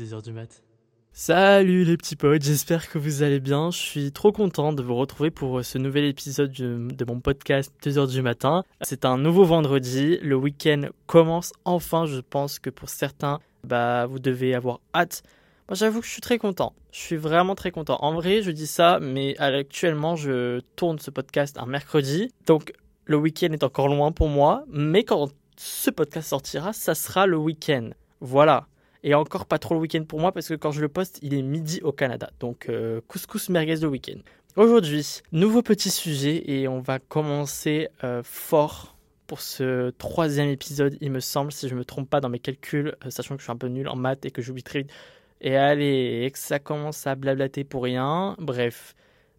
est 2h du mat. Salut les petits potes, j'espère que vous allez bien. Je suis trop content de vous retrouver pour ce nouvel épisode de, mon podcast 2h du matin. C'est un nouveau vendredi, le week-end commence enfin, je pense que pour certains, bah vous devez avoir hâte. Moi j'avoue que je suis très content, je suis vraiment très content. En vrai je dis ça, mais actuellement je tourne ce podcast un mercredi, donc le week-end est encore loin pour moi, mais quand ce podcast sortira, ça sera le week-end. Voilà. Et encore pas trop le week-end pour moi parce que quand je le poste, il est midi au Canada. Donc euh, couscous merguez le week-end. Aujourd'hui, nouveau petit sujet et on va commencer euh, fort pour ce troisième épisode, il me semble, si je me trompe pas dans mes calculs, euh, sachant que je suis un peu nul en maths et que j'oublie très vite. Et allez, et que ça commence à blablater pour rien. Bref,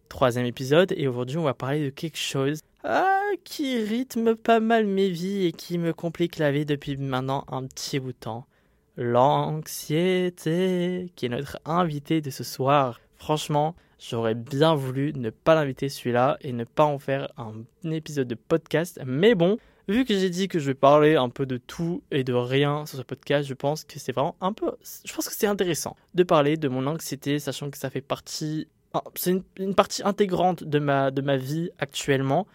troisième épisode et aujourd'hui on va parler de quelque chose ah, qui rythme pas mal mes vies et qui me complique la vie depuis maintenant un petit bout de temps. L'anxiété, qui est notre invité de ce soir. Franchement, j'aurais bien voulu ne pas l'inviter celui-là et ne pas en faire un épisode de podcast. Mais bon, vu que j'ai dit que je vais parler un peu de tout et de rien sur ce podcast, je pense que c'est vraiment un peu. Je pense que c'est intéressant de parler de mon anxiété, sachant que ça fait partie. C'est une, partie intégrante de ma, de ma vie actuellement.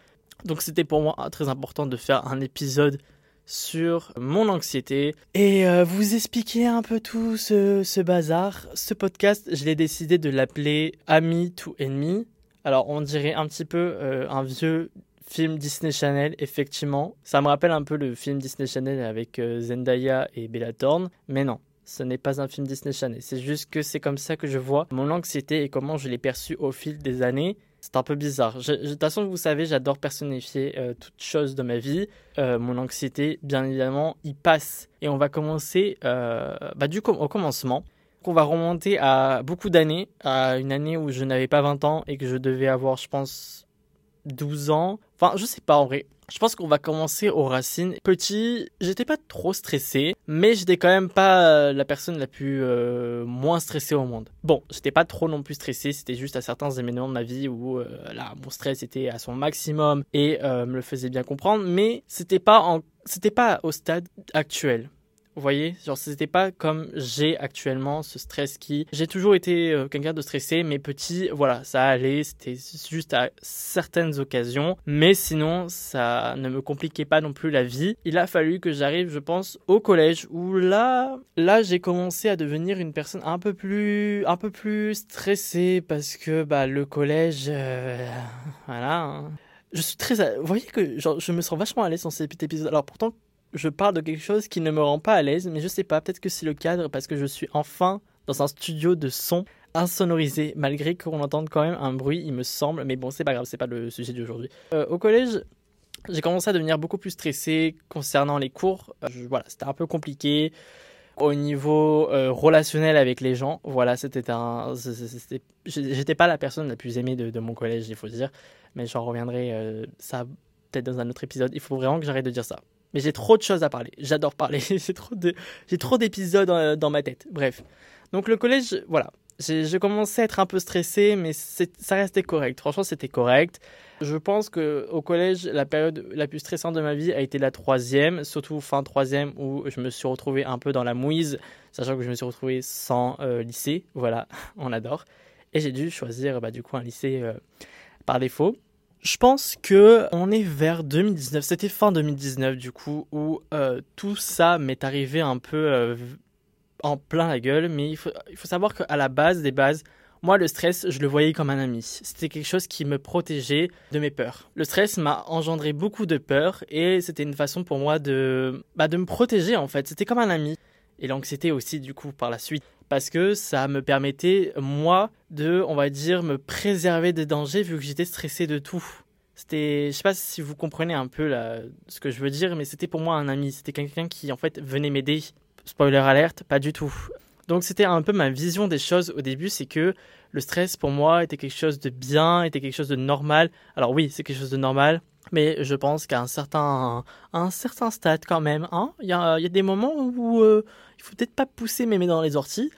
Donc c'était pour moi très important de faire un épisode sur mon anxiété et euh, vous expliquer un peu tout ce, bazar. Ce podcast, je l'ai décidé de l'appeler Ami to Ennemi. Alors on dirait un petit peu euh, un vieux film Disney Channel, effectivement. Ça me rappelle un peu le film Disney Channel avec euh, Zendaya et Bella Thorne, mais non. Ce n'est pas un film Disney Channel, c'est juste que c'est comme ça que je vois mon anxiété et comment je l'ai perçue au fil des années. C'est un peu bizarre. de toute façon, vous savez, j'adore personnifier euh, toute chose de ma vie. Euh, mon anxiété, bien évidemment, y passe. Et on va commencer euh, bah, du au commencement. On va remonter à beaucoup d'années, à une année où je n'avais pas 20 ans et que je devais avoir, je pense, 12 ans. Enfin, je sais pas en vrai. Je pense qu'on va commencer aux racines. Petit, j'étais pas trop stressé, mais j'étais quand même pas euh, la personne la plus euh, moins stressée au monde. Bon, j'étais pas trop non plus stressé, c'était juste à certains événements de ma vie où euh, là, mon stress était à son maximum et me le faisait bien comprendre, mais c'était pas en c'était pas au stade actuel. Vous voyez, genre c'était pas comme j'ai actuellement ce stress qui j'ai toujours été euh, quelqu'un de stressé mais petit voilà, ça allait, c'était juste à certaines occasions, mais sinon ça ne me compliquait pas non plus la vie. Il a fallu que j'arrive, je pense, au collège où là là j'ai commencé à devenir une personne un peu plus un peu plus stressée parce que bah le collège euh, voilà, hein. je suis très vous voyez que genre, je me sens vachement à l'aise dans cet épisode. Alors pourtant je parle de quelque chose qui ne me rend pas à l'aise, mais je sais pas, peut-être que c'est le cadre parce que je suis enfin dans un studio de son insonorisé, malgré qu'on entende quand même un bruit, il me semble, mais bon, c'est pas grave, c'est pas le sujet d'aujourd'hui. Euh, au collège, j'ai commencé à devenir beaucoup plus stressé concernant les cours. Euh, voilà, c'était un peu compliqué au niveau euh, relationnel avec les gens. Voilà, c'était un. J'étais pas la personne la plus aimée de, de mon collège, il faut dire, mais j'en reviendrai ça peut-être dans un autre épisode. Il faut vraiment que j'arrête de dire ça mais j'ai trop de choses à parler. J'adore parler. j'ai trop de, j'ai trop d'épisodes dans, dans, ma tête. Bref. Donc le collège, voilà. J'ai commencé à être un peu stressé, mais ça restait correct. Franchement, c'était correct. Je pense que au collège, la période la plus stressante de ma vie a été la troisième, surtout fin troisième où je me suis retrouvé un peu dans la mouise, sachant que je me suis retrouvé sans euh, lycée. Voilà, on adore. Et j'ai dû choisir bah, du coup un lycée euh, par défaut. Je pense que on est vers 2019, c'était fin 2019 du coup, où euh, tout ça m'est arrivé un peu euh, en plein la gueule, mais il faut, il faut savoir qu'à la base des bases, moi le stress, je le voyais comme un ami. C'était quelque chose qui me protégeait de mes peurs. Le stress m'a engendré beaucoup de peurs et c'était une façon pour moi de, bah, de me protéger en fait. C'était comme un ami. Et l'anxiété aussi du coup par la suite parce que ça me permettait, moi, de, on va dire, me préserver des dangers vu que j'étais stressé de tout. C'était, je sais pas si vous comprenez un peu ce que je veux dire, mais c'était pour moi un ami. C'était quelqu'un qui, en fait, venait m'aider. Spoiler alerte, pas du tout. Donc c'était un peu ma vision des choses au début, c'est que le stress pour moi était quelque chose de bien, était quelque chose de normal. Alors oui, c'est quelque chose de normal, mais je pense qu'à un certain, un certain stade quand même, hein, il y, a, y, a, des moments où euh, il faut peut-être pas pousser mains dans les orties.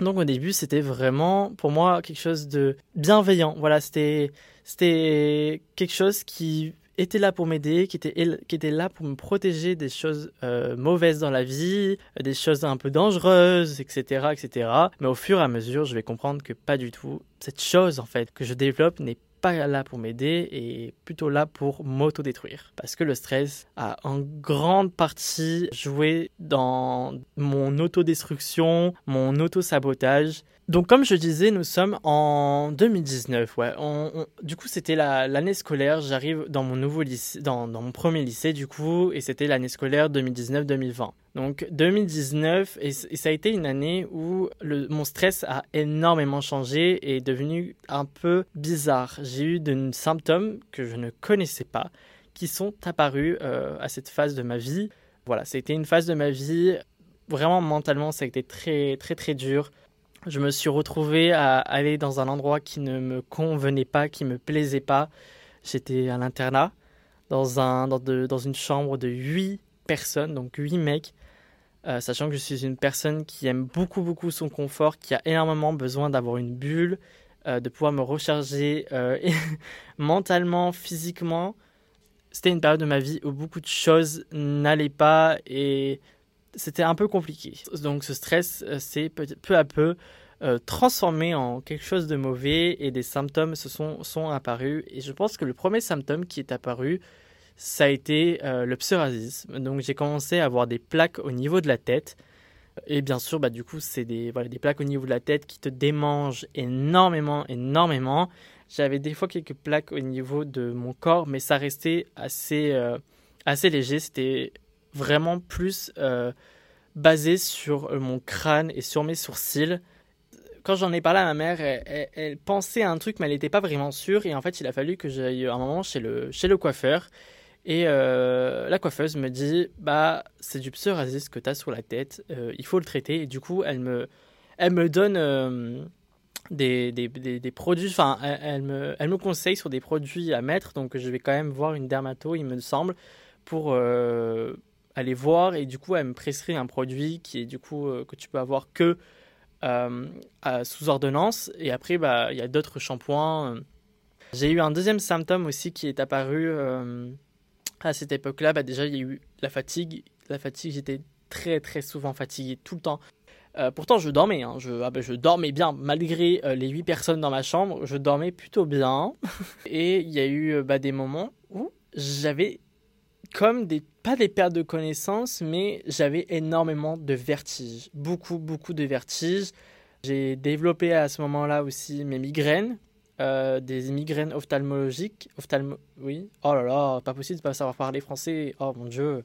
Donc au début, c'était vraiment pour moi quelque chose de bienveillant. Voilà, c'était c'était quelque chose qui était là pour m'aider, qui était, qui était là pour me protéger des choses euh, mauvaises dans la vie, des choses un peu dangereuses, etc., etc. Mais au fur et à mesure, je vais comprendre que pas du tout. Cette chose, en fait, que je développe n'est pas là pour m'aider et plutôt là pour m'autodétruire. Parce que le stress a en grande partie joué dans mon autodestruction, mon autosabotage. Donc comme je disais, nous sommes en 2019. Ouais. du coup, c'était l'année scolaire. J'arrive dans mon nouveau lycée, dans, mon premier lycée du coup, et c'était l'année scolaire 2019-2020. Donc 2019, et, ça a été une année où le, mon stress a énormément changé et est devenu un peu bizarre. J'ai eu des symptômes que je ne connaissais pas qui sont apparus euh, à cette phase de ma vie. Voilà, c'était une phase de ma vie vraiment mentalement, ça a été très très très dur je me suis retrouvé à aller dans un endroit qui ne me convenait pas, qui me plaisait pas. J'étais à l'internat, dans, une chambre de 8 personnes, donc 8 mecs, euh, sachant que je suis une personne qui aime beaucoup, beaucoup son confort, qui a énormément besoin d'avoir une bulle, euh, de pouvoir me recharger euh, mentalement, physiquement. C'était une période de ma vie où beaucoup de choses n'allaient pas et c'était un peu compliqué. Donc ce stress s'est euh, peu à peu euh, transformé en quelque chose de mauvais et des symptômes se sont, sont apparus. Et je pense que le premier symptôme qui est apparu, ça a été euh, le psoriasis. Donc j'ai commencé à avoir des plaques au niveau de la tête. Et bien sûr, bah, du coup, c'est des, voilà, des plaques au niveau de la tête qui te démangent énormément, énormément. J'avais des fois quelques plaques au niveau de mon corps, mais ça restait assez, assez léger. C'était vraiment plus euh, basé sur euh, mon crâne et sur mes sourcils. Quand j'en ai parlé à ma mère, elle, pensait à un truc, mais elle n'était pas vraiment sûre. Et en fait, il a fallu que j'aille un moment chez le, chez le coiffeur. Et euh, la coiffeuse me dit Bah, c'est du psoriasis que tu as sur la tête, il faut le traiter. Et du coup, elle me, elle me donne des, des, produits, enfin, elle, me, elle me conseille sur des produits à mettre. Donc, je vais quand même voir une dermato, il me semble, pour, aller voir et du coup elle me prescrit un produit qui est du coup euh, que tu peux avoir que euh, sous ordonnance et après bah il y a d'autres shampoings. J'ai eu un deuxième symptôme aussi qui est apparu euh, à cette époque-là. Bah, déjà il y a eu la fatigue. La fatigue, j'étais très très souvent fatigué tout le temps. pourtant, je dormais. Hein. Je, ah, bah, je dormais bien. Malgré les huit personnes dans ma chambre, je dormais plutôt bien. Et il y a eu bah, des moments où j'avais comme des, pas des pertes de connaissances, mais j'avais énormément de vertiges. Beaucoup, beaucoup de vertiges. J'ai développé à ce moment-là aussi mes migraines, euh, des migraines ophtalmologiques. Ophtalmo oui. Oh là là, pas possible de pas savoir parler français. Oh mon dieu.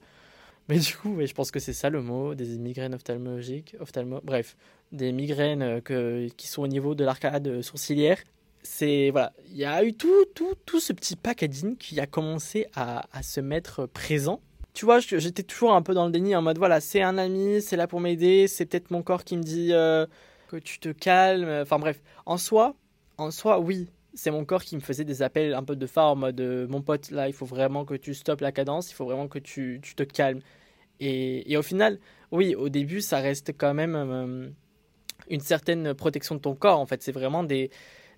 Mais du coup, je pense que c'est ça le mot, des migraines ophtalmologiques. Ophtalmo... Bref, des migraines euh, que, qui sont au niveau de l'arcade sourcilière c'est voilà, il y a eu tout, tout, tout ce petit packaging qui a commencé à, à se mettre présent. Tu vois, j'étais toujours un peu dans le déni en mode voilà, c'est un ami, c'est là pour m'aider, c'est peut-être mon corps qui me dit euh, que tu te calmes. Enfin bref, en soi, en soi, oui, c'est mon corps qui me faisait des appels un peu de phare en mode euh, mon pote là, il faut vraiment que tu stoppes la cadence, il faut vraiment que tu, te calmes. Et, au final, oui, au début, ça reste quand même euh, une certaine protection de ton corps. En fait, c'est vraiment des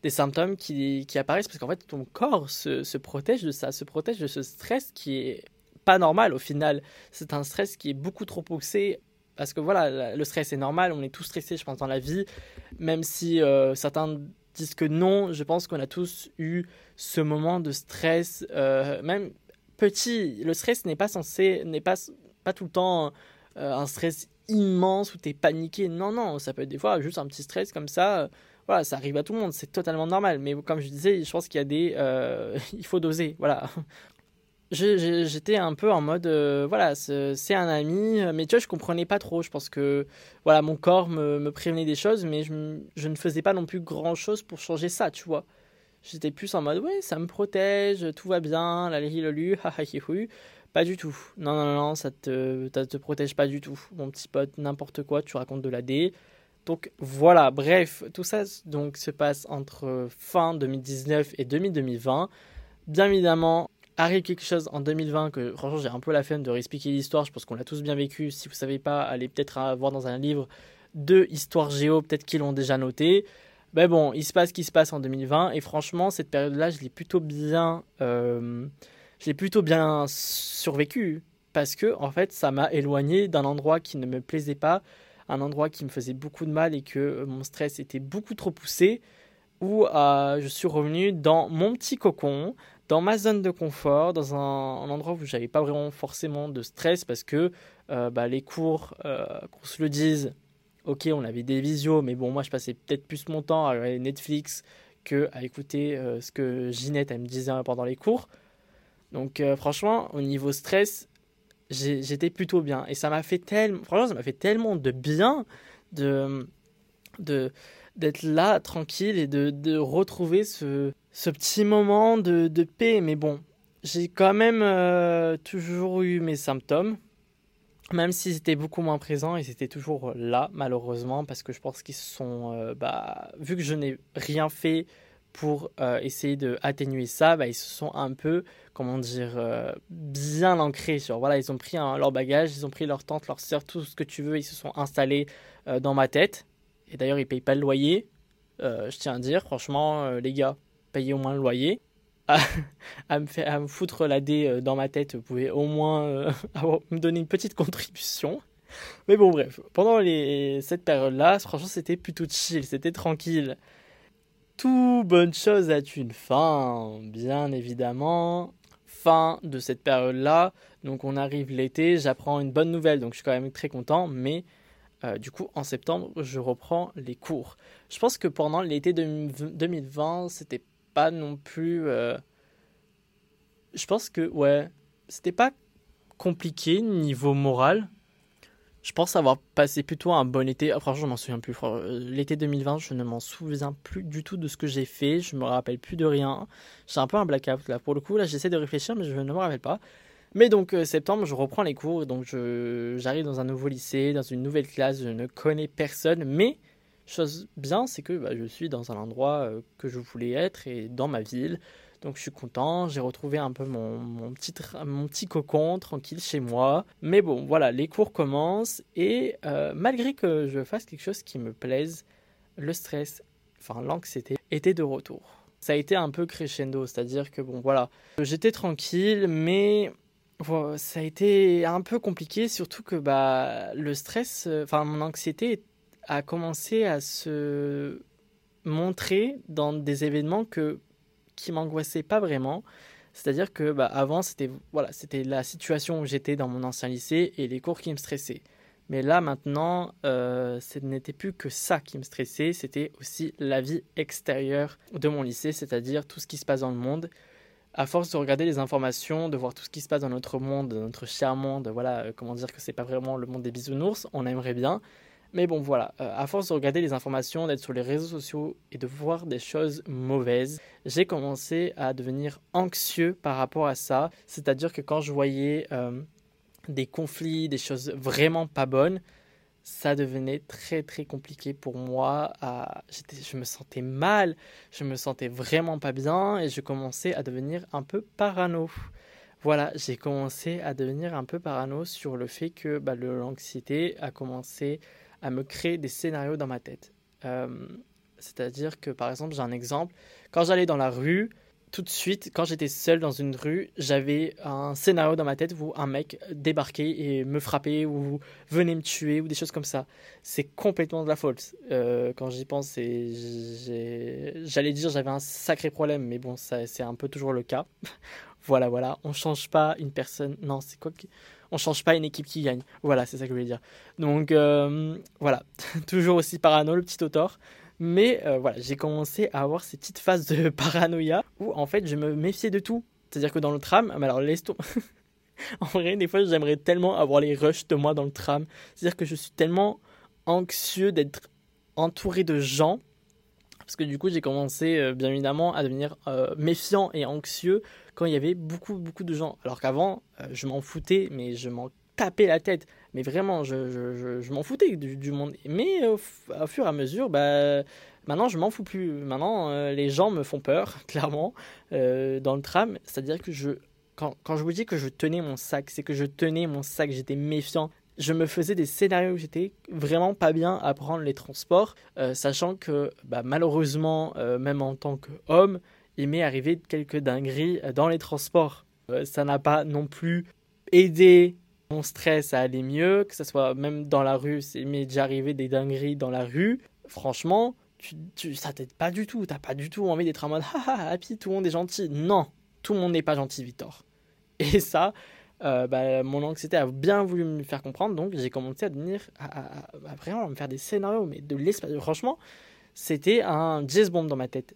symptômes qui, apparaissent parce qu'en fait ton corps se, protège de ça, se protège de ce stress qui est pas normal au final. C'est un stress qui est beaucoup trop poussé parce que voilà, le stress est normal, on est tous stressés, je pense, dans la vie, même si euh, certains disent que non, je pense qu'on a tous eu ce moment de stress, euh, même petit. Le stress n'est pas censé, n'est pas, pas tout le temps euh, un stress immense où tu es paniqué. Non, non, ça peut être des fois juste un petit stress comme ça voilà, ça arrive à tout le monde, c'est totalement normal. Mais comme je disais, je pense qu'il y a des. Il faut doser, voilà. J'étais un peu en mode, euh, voilà, c'est un ami, mais tu vois, je comprenais pas trop. Je pense que, voilà, mon corps me, me prévenait des choses, mais je, je, ne faisais pas non plus grand chose pour changer ça, tu vois. J'étais plus en mode, ouais, ça me protège, tout va bien, la lolu, Pas du tout. Non, non, non, ça te, ça te protège pas du tout. Mon petit pote, n'importe quoi, tu racontes de la D. Donc voilà, bref, tout ça donc se passe entre fin 2019 et 2020. Bien évidemment, arrive quelque chose en 2020 que franchement j'ai un peu la flemme de réexpliquer l'histoire, je pense qu'on l'a tous bien vécu. Si vous savez pas, allez peut-être voir dans un livre de histoire géo, peut-être qu'ils l'ont déjà noté. Mais bon, il se passe ce qui se passe en 2020 et franchement cette période-là, je l'ai plutôt bien, euh, j'ai plutôt bien survécu parce que en fait ça m'a éloigné d'un endroit qui ne me plaisait pas, un endroit qui me faisait beaucoup de mal et que mon stress était beaucoup trop poussé, où euh, je suis revenu dans mon petit cocon, dans ma zone de confort, dans un, endroit où j'avais pas vraiment forcément de stress parce que euh, bah, les cours, euh, qu'on se le dise, ok, on avait des visios, mais bon, moi je passais peut-être plus mon temps à regarder Netflix que à écouter ce que Ginette elle me disait pendant les cours. Donc franchement, au niveau stress, j'étais plutôt bien et ça m'a fait tellement, franchement, ça m'a fait tellement de bien de d'être là tranquille et de retrouver ce, ce, petit moment de, paix. Mais bon, j'ai quand même euh, toujours eu mes symptômes, même s'ils étaient beaucoup moins présents, ils étaient toujours là, malheureusement, parce que je pense qu'ils sont, euh, bah, vu que je n'ai rien fait pour euh, essayer de atténuer ça, bah, ils se sont un peu, comment dire, bien ancrés sur. Voilà, ils ont pris leur bagage, ils ont pris leur tante, leur soeur, tout ce que tu veux, ils se sont installés dans ma tête. Et d'ailleurs, ils payent pas le loyer. Euh, je tiens à dire, franchement, euh, les gars, payez au moins le loyer. À, me, faire, à me foutre la dé euh, dans ma tête, vous pouvez au moins me donner une petite contribution. Mais bon, bref, pendant les, cette période-là, franchement, c'était plutôt chill, c'était tranquille. Tout bonne chose a une fin, bien évidemment. Fin de cette période-là. Donc, on arrive l'été, j'apprends une bonne nouvelle, donc je suis quand même très content, mais euh, du coup, en septembre, je reprends les cours. Je pense que pendant l'été 2020, c'était pas non plus. Euh, je pense que, ouais, c'était pas compliqué niveau moral. Je pense avoir passé plutôt un bon été. Ah, franchement, je m'en souviens plus. L'été 2020, je ne m'en souviens plus du tout de ce que j'ai fait. Je me rappelle plus de rien. J'ai un peu un blackout là. Pour le coup, là, j'essaie de réfléchir, mais je ne me rappelle pas. Mais donc euh, septembre, je reprends les cours, donc j'arrive dans un nouveau lycée, dans une nouvelle classe, je ne connais personne, mais chose bien, c'est que bah, je suis dans un endroit euh, que je voulais être et dans ma ville. Donc je suis content, j'ai retrouvé un peu mon, petit cocon tranquille chez moi. Mais bon, voilà, les cours commencent et euh, malgré que je fasse quelque chose qui me plaise, le stress, enfin l'anxiété, était de retour. Ça a été un peu crescendo, c'est-à-dire que bon voilà, j'étais tranquille, mais ça a été un peu compliqué, surtout que bah, le stress, euh, enfin mon anxiété a commencé à se montrer dans des événements que, qui m'angoissaient pas vraiment. C'est-à-dire que bah, avant, c'était voilà, c'était la situation où j'étais dans mon ancien lycée et les cours qui me stressaient. Mais là, maintenant, euh, ce n'était plus que ça qui me stressait, c'était aussi la vie extérieure de mon lycée, c'est-à-dire tout ce qui se passe dans le monde à force de regarder les informations, de voir tout ce qui se passe dans notre monde, notre cher monde, voilà, euh, comment dire que c'est pas vraiment le monde des bisounours, on aimerait bien. Mais bon, voilà, euh, à force de regarder les informations, d'être sur les réseaux sociaux et de voir des choses mauvaises, j'ai commencé à devenir anxieux par rapport à ça. C'est-à-dire que quand je voyais euh, des conflits, des choses vraiment pas bonnes, ça devenait très très compliqué pour moi. Je me sentais mal, je me sentais vraiment pas bien et je commençais à devenir un peu parano. Voilà, j'ai commencé à devenir un peu parano sur le fait que bah, l'anxiété a commencé à me créer des scénarios dans ma tête. Euh, c'est-à-dire que par exemple, j'ai un exemple, quand j'allais dans la rue, tout de suite, quand j'étais seul dans une rue, j'avais un scénario dans ma tête où un mec débarquait et me frappait ou venait me tuer ou des choses comme ça. C'est complètement de la faute. Euh, quand j'y pense, j'allais dire j'avais un sacré problème, mais bon, c'est un peu toujours le cas. Voilà, voilà, on change pas une personne. Non, c'est quoi On change pas une équipe qui gagne. Voilà, c'est ça que je voulais dire. Donc euh, voilà, toujours aussi parano le petit auteur. Mais euh, voilà, j'ai commencé à avoir ces petites phases de paranoïa où en fait je me méfiais de tout. C'est-à-dire que dans le tram, alors laisse en vrai, des fois j'aimerais tellement avoir les rushs de moi dans le tram. C'est-à-dire que je suis tellement anxieux d'être entouré de gens. Parce que du coup, j'ai commencé euh, bien évidemment à devenir euh, méfiant et anxieux quand il y avait beaucoup, beaucoup de gens. Alors qu'avant, je m'en foutais, mais je m'en tapais la tête. Mais vraiment, je, je, je, m'en foutais du, monde. Mais au, fur et à mesure, bah, maintenant, je m'en fous plus. Maintenant, euh, les gens me font peur, clairement, euh, dans le tram. C'est-à-dire que je, quand, quand, je vous dis que je tenais mon sac, c'est que je tenais mon sac, j'étais méfiant. Je me faisais des scénarios où j'étais vraiment pas bien à prendre les transports, euh, sachant que bah, malheureusement, même en tant qu'homme, il m'est arrivé quelques dingueries dans les transports. Euh, ça n'a pas non plus aidé mon stress à aller mieux, que ce soit même dans la rue, c'est m'est déjà arrivé des dingueries dans la rue. Franchement, tu, tu, ça t'aide pas du tout. T'as pas du tout envie d'être en mode haha, happy, tout le monde est gentil. Non, tout le monde n'est pas gentil, Victor. Et ça, euh, bah, mon anxiété a bien voulu me faire comprendre, donc j'ai commencé à devenir, à, vraiment me faire des scénarios, mais de l'espace. Franchement, c'était un jazz bomb dans ma tête.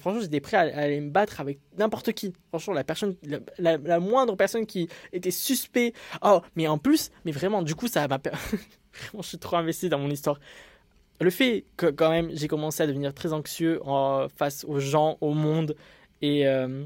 franchement, j'étais prêt à, aller me battre avec n'importe qui. Franchement, la personne, la, moindre personne qui était suspect. Oh, mais en plus, mais vraiment, du coup, ça m'a. vraiment, je suis trop investi dans mon histoire. Le fait que, quand même, j'ai commencé à devenir très anxieux en, face aux gens, au monde et, euh,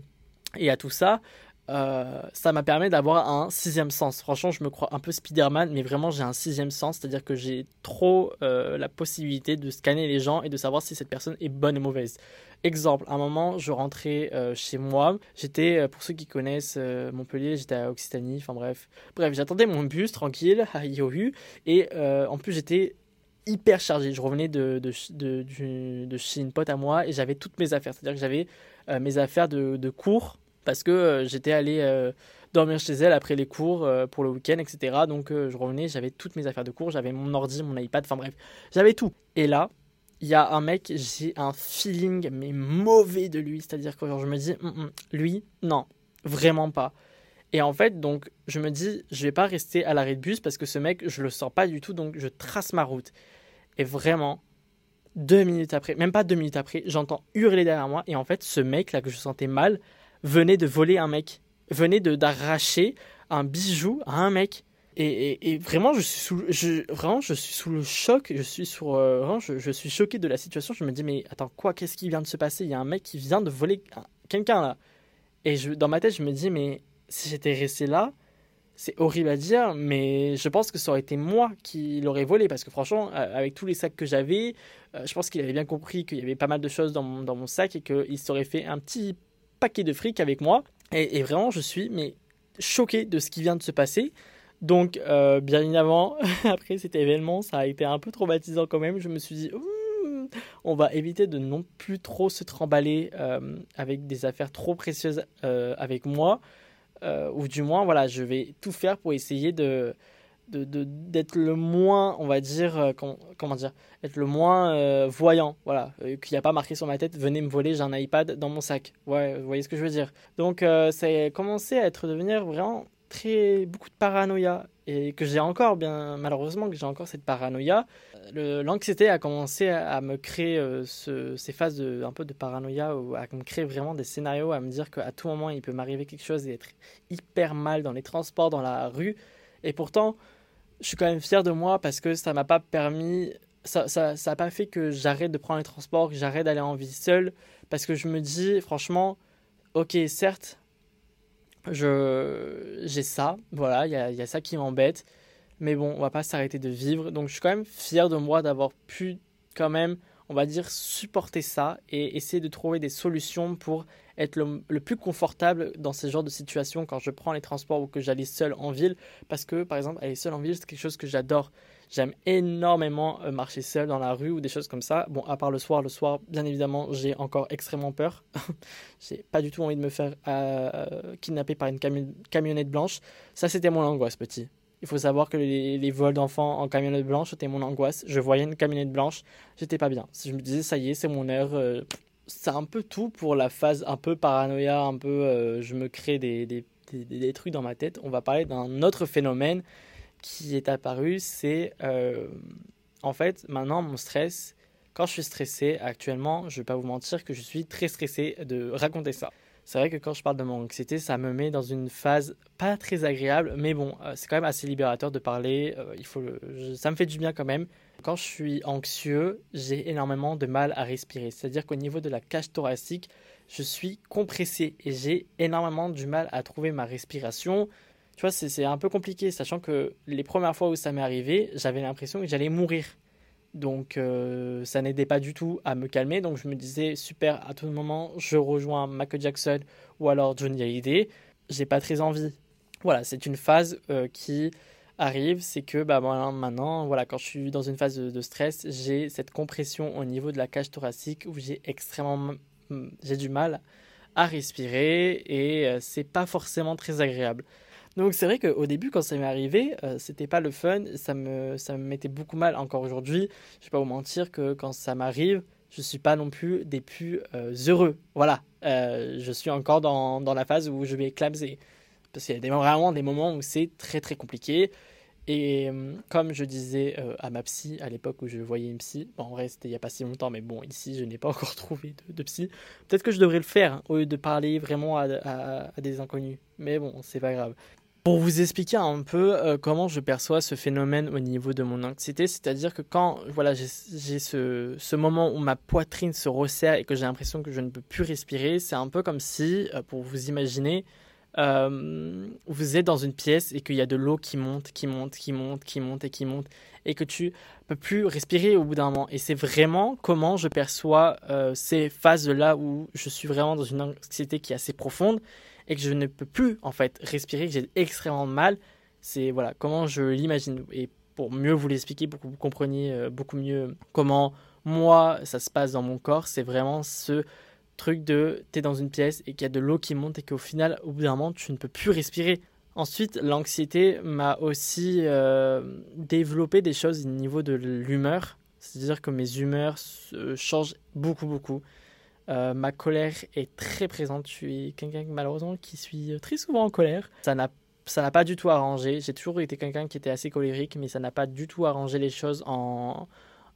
et à tout ça, euh, ça m'a permis d'avoir un sixième sens. Franchement, je me crois un peu Spider-Man, mais vraiment, j'ai un sixième sens, c'est-à-dire que j'ai trop euh, la possibilité de scanner les gens et de savoir si cette personne est bonne ou mauvaise. Exemple, à un moment, je rentrais euh, chez moi. J'étais, pour ceux qui connaissent Montpellier, j'étais à Occitanie, enfin bref. Bref, j'attendais mon bus tranquille à Yohu, et en plus, j'étais hyper chargé. Je revenais de, de, chez une pote à moi et j'avais toutes mes affaires. C'est-à-dire que j'avais mes affaires de cours parce que euh, j'étais allé euh, dormir chez elle après les cours euh, pour le week-end, etc. Donc je revenais, j'avais toutes mes affaires de cours, j'avais mon ordi, mon iPad, enfin bref, j'avais tout. Et là, il y a un mec, j'ai un feeling mais mauvais de lui, c'est-à-dire que je me dis, hum, hum, lui, non, vraiment pas. Et en fait, donc, je me dis, je vais pas rester à l'arrêt de bus parce que ce mec, je le sens pas du tout, donc je trace ma route. Et vraiment, deux minutes après, même pas deux minutes après, j'entends hurler derrière moi. Et en fait, ce mec là que je sentais mal venait de voler un mec, venait d'arracher un bijou à un mec. Et, et, vraiment, je suis sous, je, vraiment, je suis sous le choc. Je suis sur, euh, je, suis choqué de la situation. Je me dis, mais attends, quoi? Qu'est-ce qui vient de se passer? Il y a un mec qui vient de voler quelqu'un là. Et je, dans ma tête, je me dis, mais si j'étais resté là, c'est horrible à dire, mais je pense que ça aurait été moi qui l'aurais volé. Parce que franchement, avec tous les sacs que j'avais, euh, je pense qu'il avait bien compris qu'il y avait pas mal de choses dans mon, dans mon sac et qu'il s'aurait fait un petit paquet de fric avec moi. Et, vraiment, je suis mais choqué de ce qui vient de se passer. Donc, euh, bien évidemment, après cet événement, ça a été un peu traumatisant quand même. Je me suis dit, on va éviter de non plus trop se tremballer euh, avec des affaires trop précieuses euh, avec moi. ou du moins, voilà, je vais tout faire pour essayer de, d'être le moins, on va dire, euh, comment, dire, être le moins euh, voyant, voilà, euh, qu'il n'y a pas marqué sur ma tête, venez me voler, j'ai un iPad dans mon sac. Ouais, vous voyez ce que je veux dire. Donc, ça a commencé à être devenir vraiment très beaucoup de paranoïa et que j'ai encore bien malheureusement que j'ai encore cette paranoïa l'anxiété a commencé à me créer ces phases de, un peu de paranoïa ou à me créer vraiment des scénarios à me dire qu'à tout moment il peut m'arriver quelque chose et être hyper mal dans les transports dans la rue et pourtant je suis quand même fier de moi parce que ça m'a pas permis, ça, ça, ça a pas fait que j'arrête de prendre les transports, que j'arrête d'aller en vie seule, parce que je me dis, franchement, ok, certes, je, j'ai ça, voilà, il y a, y a, ça qui m'embête, mais bon, on va pas s'arrêter de vivre, donc je suis quand même fier de moi d'avoir pu quand même, on va dire, supporter ça et essayer de trouver des solutions pour être le, plus confortable dans ce genre de situation quand je prends les transports ou que j'allais seul en ville. Parce que, par exemple, aller seul en ville, c'est quelque chose que j'adore. J'aime énormément euh, marcher seul dans la rue ou des choses comme ça. Bon, à part le soir, le soir, bien évidemment, j'ai encore extrêmement peur. j'ai pas du tout envie de me faire euh, kidnapper par une camionnette blanche. Ça, c'était mon angoisse, petit. Il faut savoir que les, vols d'enfants en camionnette blanche, c'était mon angoisse. Je voyais une camionnette blanche, j'étais pas bien. Je me disais, ça y est, c'est mon heure. Euh, c'est un peu tout pour la phase un peu paranoïa, un peu euh, je me crée des, des, des, trucs dans ma tête. On va parler d'un autre phénomène qui est apparu, c'est euh, en fait maintenant mon stress. Quand je suis stressé actuellement, je vais pas vous mentir que je suis très stressé de raconter ça. C'est vrai que quand je parle de mon anxiété, ça me met dans une phase pas très agréable, mais bon, euh, c'est quand même assez libérateur de parler. il faut, ça me fait du bien quand même. Quand je suis anxieux, j'ai énormément de mal à respirer. C'est-à-dire qu'au niveau de la cage thoracique, je suis compressé et j'ai énormément du mal à trouver ma respiration. Tu vois, c'est un peu compliqué, sachant que les premières fois où ça m'est arrivé, j'avais l'impression que j'allais mourir. Donc euh, ça n'aidait pas du tout à me calmer. Donc je me disais, super, à tout moment, je rejoins Michael Jackson ou alors Johnny Hallyday. J'ai pas très envie. Voilà, c'est une phase euh, qui arrive, c'est que bah, maintenant, voilà, quand je suis dans une phase de, stress, j'ai cette compression au niveau de la cage thoracique où j'ai extrêmement j'ai du mal à respirer et c'est pas forcément très agréable. Donc c'est vrai qu'au début, quand ça m'est arrivé, c'était pas le fun, ça me, ça me mettait beaucoup mal encore aujourd'hui. Je vais pas vous mentir que quand ça m'arrive, je suis pas non plus des plus heureux. Voilà, je suis encore dans, dans, la phase où je vais clumser. Parce qu'il y a vraiment des moments où c'est très très compliqué. Et euh, comme je disais euh, à ma psy à l'époque où je voyais une psy, bon, en vrai c'était il n'y a pas si longtemps, mais bon, ici je n'ai pas encore trouvé de, psy. Peut-être que je devrais le faire hein, au lieu de parler vraiment à, des inconnus. Mais bon, c'est pas grave. Pour vous expliquer un peu euh, comment je perçois ce phénomène au niveau de mon anxiété, c'est-à-dire que quand voilà, j'ai ce, moment où ma poitrine se resserre et que j'ai l'impression que je ne peux plus respirer, c'est un peu comme si, pour vous imaginer, euh, vous êtes dans une pièce et qu'il y a de l'eau qui monte, qui monte, qui monte, qui monte et qui monte, et que tu peux plus respirer au bout d'un moment. Et c'est vraiment comment je perçois euh, ces phases-là où je suis vraiment dans une anxiété qui est assez profonde et que je ne peux plus en fait respirer, que j'ai extrêmement mal. C'est voilà comment je l'imagine. Et pour mieux vous l'expliquer, pour que vous compreniez euh, beaucoup mieux comment moi ça se passe dans mon corps, c'est vraiment ce truc de t'es dans une pièce et qu'il y a de l'eau qui monte et qu'au final, au bout d'un moment, tu ne peux plus respirer. Ensuite, l'anxiété m'a aussi euh, développé des choses au niveau de l'humeur. C'est-à-dire que mes humeurs changent beaucoup, beaucoup. Euh, ma colère est très présente. Je suis quelqu'un malheureusement qui suis très souvent en colère. Ça n'a ça n'a pas du tout arrangé. J'ai toujours été quelqu'un qui était assez colérique, mais ça n'a pas du tout arrangé les choses en,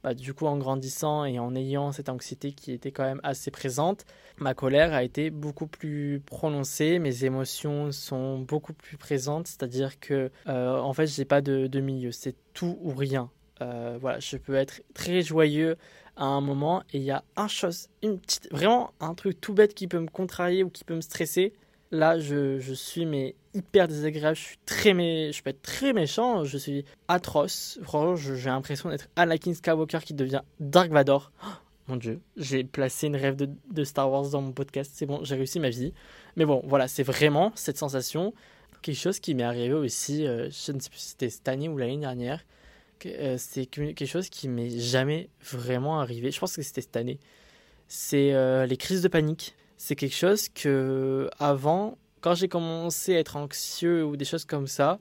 bah, du coup, en grandissant et en ayant cette anxiété qui était quand même assez présente, ma colère a été beaucoup plus prononcée, mes émotions sont beaucoup plus présentes, c'est-à-dire que, euh, en fait, j'ai pas de, milieu, c'est tout ou rien. Euh, voilà, je peux être très joyeux à un moment et il y a un chose, une petite, vraiment un truc tout bête qui peut me contrarier ou qui peut me stresser. Là, je, je suis mais hyper désagréable. Je suis très mé... je peux très méchant. Je suis atroce. Franchement, j'ai l'impression d'être Anakin Skywalker qui devient Dark Vador. Oh, mon dieu, j'ai placé une rêve de, de, Star Wars dans mon podcast. C'est bon, j'ai réussi ma vie. Mais bon, voilà, c'est vraiment cette sensation. Quelque chose qui m'est arrivé aussi, euh, je ne sais plus si c'était cette année ou l'année dernière. Euh, c'est quelque chose qui m'est jamais vraiment arrivé. Je pense que c'était cette année. C'est euh, les crises de panique. C'est quelque chose que avant quand j'ai commencé à être anxieux ou des choses comme ça,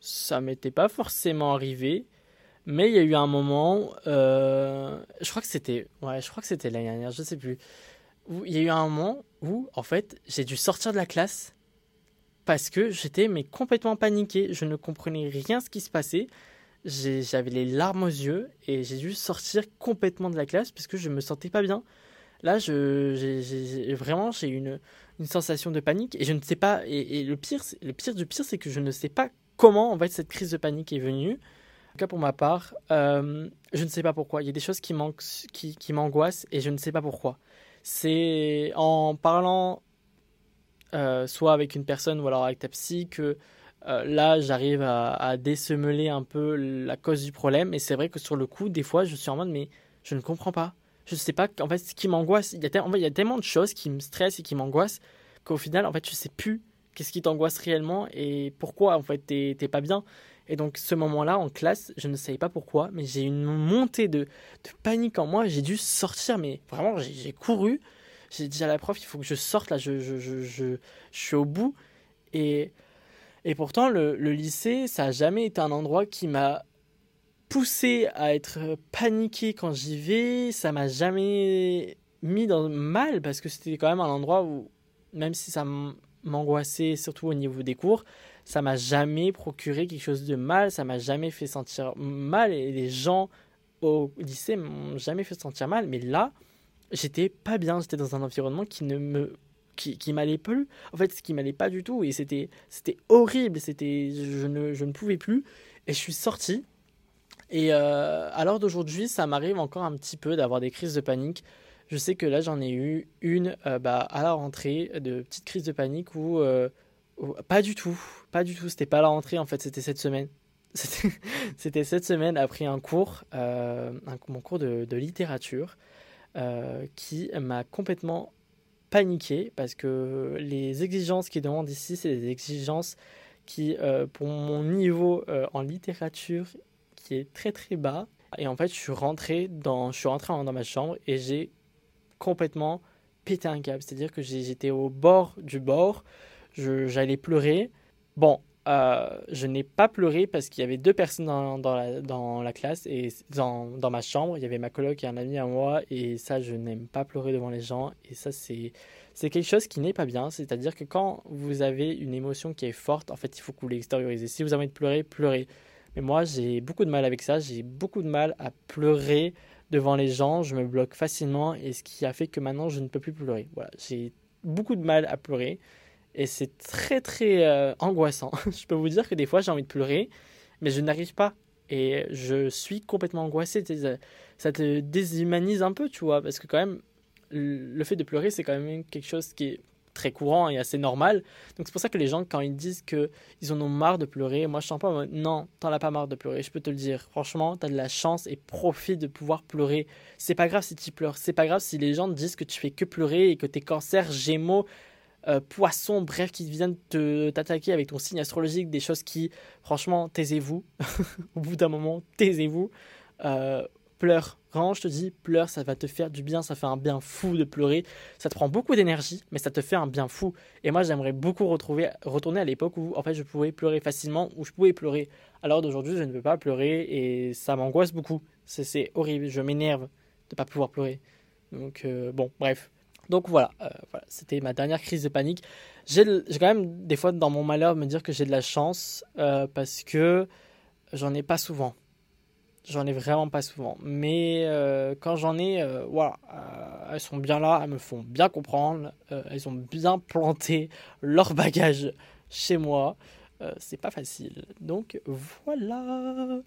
ça m'était pas forcément arrivé. Mais il y a eu un moment, euh, je crois que c'était, ouais, je crois que c'était l'année dernière, je sais plus. Où il y a eu un moment où, en fait, j'ai dû sortir de la classe parce que j'étais mais complètement paniqué. Je ne comprenais rien ce qui se passait. J'avais les larmes aux yeux et j'ai dû sortir complètement de la classe parce que je me sentais pas bien. Là, je, vraiment, j'ai une, une sensation de panique et je ne sais pas. Et, le pire, le pire du pire, c'est que je ne sais pas comment en fait cette crise de panique est venue. En tout cas, pour ma part, euh, je ne sais pas pourquoi. Il y a des choses qui, manquent, qui, qui m'angoissent et je ne sais pas pourquoi. C'est en parlant euh, soit avec une personne ou alors avec ta psy que euh, là j'arrive à, à, un peu la cause du problème. Et c'est vrai que sur le coup, des fois, je suis en mode mais je ne comprends pas je sais pas en fait ce qui m'angoisse il y a en fait, il y a tellement de choses qui me stressent et qui m'angoissent qu'au final en fait je sais plus qu'est-ce qui t'angoisse réellement et pourquoi en fait t'es pas bien. Et donc ce moment-là en classe je ne savais pas pourquoi mais j'ai une montée de, de, panique en moi. J'ai dû sortir mais vraiment j'ai couru. J'ai dit à la prof il faut que je sorte là je, je, je, je, suis au bout. Et et pourtant le, le lycée ça a jamais été un endroit qui m'a poussé à être paniqué quand j'y vais. Ça m'a jamais mis dans le mal parce que c'était quand même un endroit où, même si ça m'angoissait, surtout au niveau des cours, ça m'a jamais procuré quelque chose de mal. Ça m'a jamais fait sentir mal et les gens au lycée m'ont jamais fait sentir mal. Mais là, j'étais pas bien. J'étais dans un environnement qui ne me qui, qui m'allait plus en fait ce qui m'allait pas du tout et c'était c'était horrible c'était je ne je ne pouvais plus et je suis sorti et euh, à l'heure d'aujourd'hui, ça m'arrive encore un petit peu d'avoir des crises de panique. Je sais que là, j'en ai eu une euh, bah, à la rentrée, de petites crises de panique où, euh, pas du tout, pas du tout, c'était pas à la rentrée en fait, c'était cette semaine. C'était cette semaine après un cours, un, mon cours de, littérature, qui m'a complètement paniqué parce que les exigences qu'ils demandent ici, c'est des exigences qui, pour mon niveau en littérature est très très bas. Et en fait, je suis rentré dans, je suis rentré dans ma chambre et j'ai complètement pété un câble. C'est-à-dire que j'étais au bord du bord, j'allais pleurer. Bon, euh, je n'ai pas pleuré parce qu'il y avait deux personnes dans, dans, la, classe et dans, dans, ma chambre. Il y avait ma coloc et un ami à moi. Et ça, je n'aime pas pleurer devant les gens. Et ça, c'est quelque chose qui n'est pas bien. C'est-à-dire que quand vous avez une émotion qui est forte, en fait, il faut que vous l'extériorisez. Si vous avez envie de pleurer, pleurez. Mais moi, j'ai beaucoup de mal avec ça. J'ai beaucoup de mal à pleurer devant les gens. Je me bloque facilement. Et ce qui a fait que maintenant, je ne peux plus pleurer. Voilà, j'ai beaucoup de mal à pleurer. Et c'est très très euh, angoissant. je peux vous dire que des fois j'ai envie de pleurer, mais je n'arrive pas. Et je suis complètement angoissé. Ça te déshumanise un peu, tu vois, parce que quand même, le fait de pleurer, c'est quand même quelque chose qui est très courant et assez normal. Donc c'est pour ça que les gens, quand ils disent qu'ils en ont marre de pleurer, moi je sens pas, non, t'en as pas marre de pleurer, je peux te le dire. Franchement, t'as de la chance et profite de pouvoir pleurer. C'est pas grave si tu pleures, c'est pas grave si les gens disent que tu fais que pleurer et que t'es cancer, gémeaux, euh, poisson, bref, qui viennent t'attaquer avec ton signe astrologique, des choses qui, franchement, taisez-vous. Au bout d'un moment, taisez-vous. Euh, pleure. Vraiment, je te dis, pleure, ça va te faire du bien, ça fait un bien fou de pleurer. Ça te prend beaucoup d'énergie, mais ça te fait un bien fou. Et moi, j'aimerais beaucoup retrouver, retourner à l'époque où, en fait, je pouvais pleurer facilement, où je pouvais pleurer. Alors d'aujourd'hui, je ne peux pas pleurer et ça m'angoisse beaucoup. C'est horrible, je m'énerve de pas pouvoir pleurer. Donc, euh, bon, bref. Donc voilà, euh, voilà c'était ma dernière crise de panique. J'ai quand même des fois dans mon malheur me dire que j'ai de la chance euh, parce que j'en ai pas souvent. J'en ai vraiment pas souvent. Mais euh, quand j'en ai, voilà, elles sont bien là, elles me font bien comprendre, elles ont bien planté leur bagage chez moi. c'est pas facile. Donc voilà.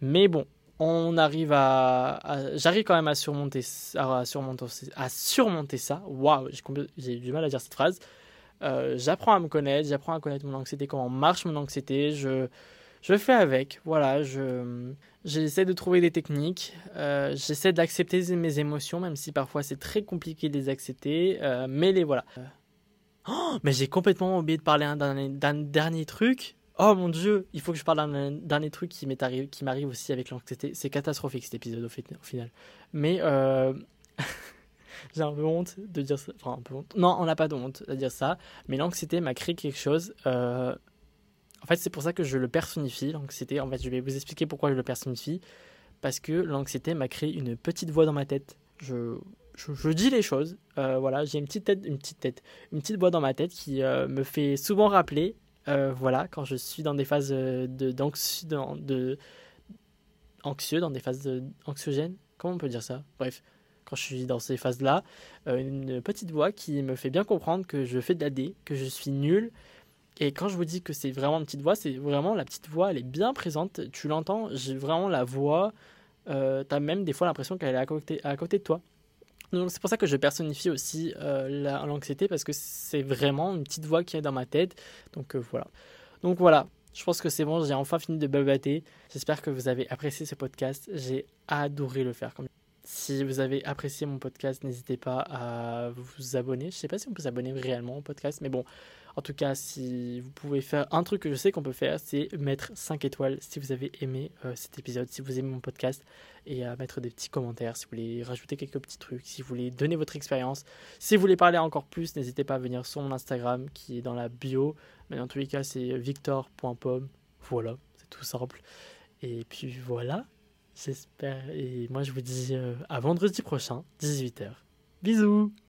Mais bon, on arrive à, j'arrive quand même à surmonter à surmonter, à surmonter ça waouh j'ai du mal à dire cette phrase euh, j'apprends à me connaître j'apprends à connaître mon anxiété comment marche mon anxiété je je fais avec voilà je j'essaie de trouver des techniques euh, j'essaie d'accepter mes émotions même si parfois c'est très compliqué de les accepter euh, mais les voilà oh, mais j'ai complètement oublié de parler d'un dernier truc Oh mon dieu, il faut que je parle d'un dernier truc qui m'arrive aussi avec l'anxiété. C'est catastrophique cet épisode au, final. Mais euh, j'ai un peu honte de dire ça. Enfin, un peu honte. Non, on n'a pas de honte de dire ça. Mais l'anxiété m'a créé quelque chose. Euh, en fait, c'est pour ça que je le personnifie, l'anxiété. En fait, je vais vous expliquer pourquoi je le personnifie. Parce que l'anxiété m'a créé une petite voix dans ma tête. Je, je, dis les choses. Euh, voilà, j'ai une petite tête, une petite tête, une petite voix dans ma tête qui me fait souvent rappeler euh, voilà, quand je suis dans des phases de, d'anxieux, de, anxieux, dans des phases anxiogènes, comment on peut dire ça? Bref, quand je suis dans ces phases-là, euh, une petite voix qui me fait bien comprendre que je fais de la D, que je suis nul. Et quand je vous dis que c'est vraiment une petite voix, c'est vraiment la petite voix, elle est bien présente. Tu l'entends, j'ai vraiment la voix. Euh, tu as même des fois l'impression qu'elle est à côté, à côté de toi. Donc c'est pour ça que je personnifie aussi euh, l'anxiété parce que c'est vraiment une petite voix qui est dans ma tête. Donc euh, voilà. Donc voilà, je pense que c'est bon, j'ai enfin fini de babater. J'espère que vous avez apprécié ce podcast. J'ai adoré le faire. Si vous avez apprécié mon podcast, n'hésitez pas à vous abonner. Je sais pas si on peut s'abonner réellement au podcast, mais bon, en tout cas, si vous pouvez faire un truc que je sais qu'on peut faire, c'est mettre 5 étoiles si vous avez aimé euh, cet épisode, si vous aimez mon podcast, et à mettre des petits commentaires si vous voulez rajouter quelques petits trucs, si vous voulez donner votre expérience. Si vous voulez parler encore plus, n'hésitez pas à venir sur mon Instagram qui est dans la bio. Mais dans tous les cas, c'est victor.pom. Voilà, c'est tout simple. Et puis voilà, j'espère. Et moi, je vous dis euh, à vendredi prochain, 18h. Bisous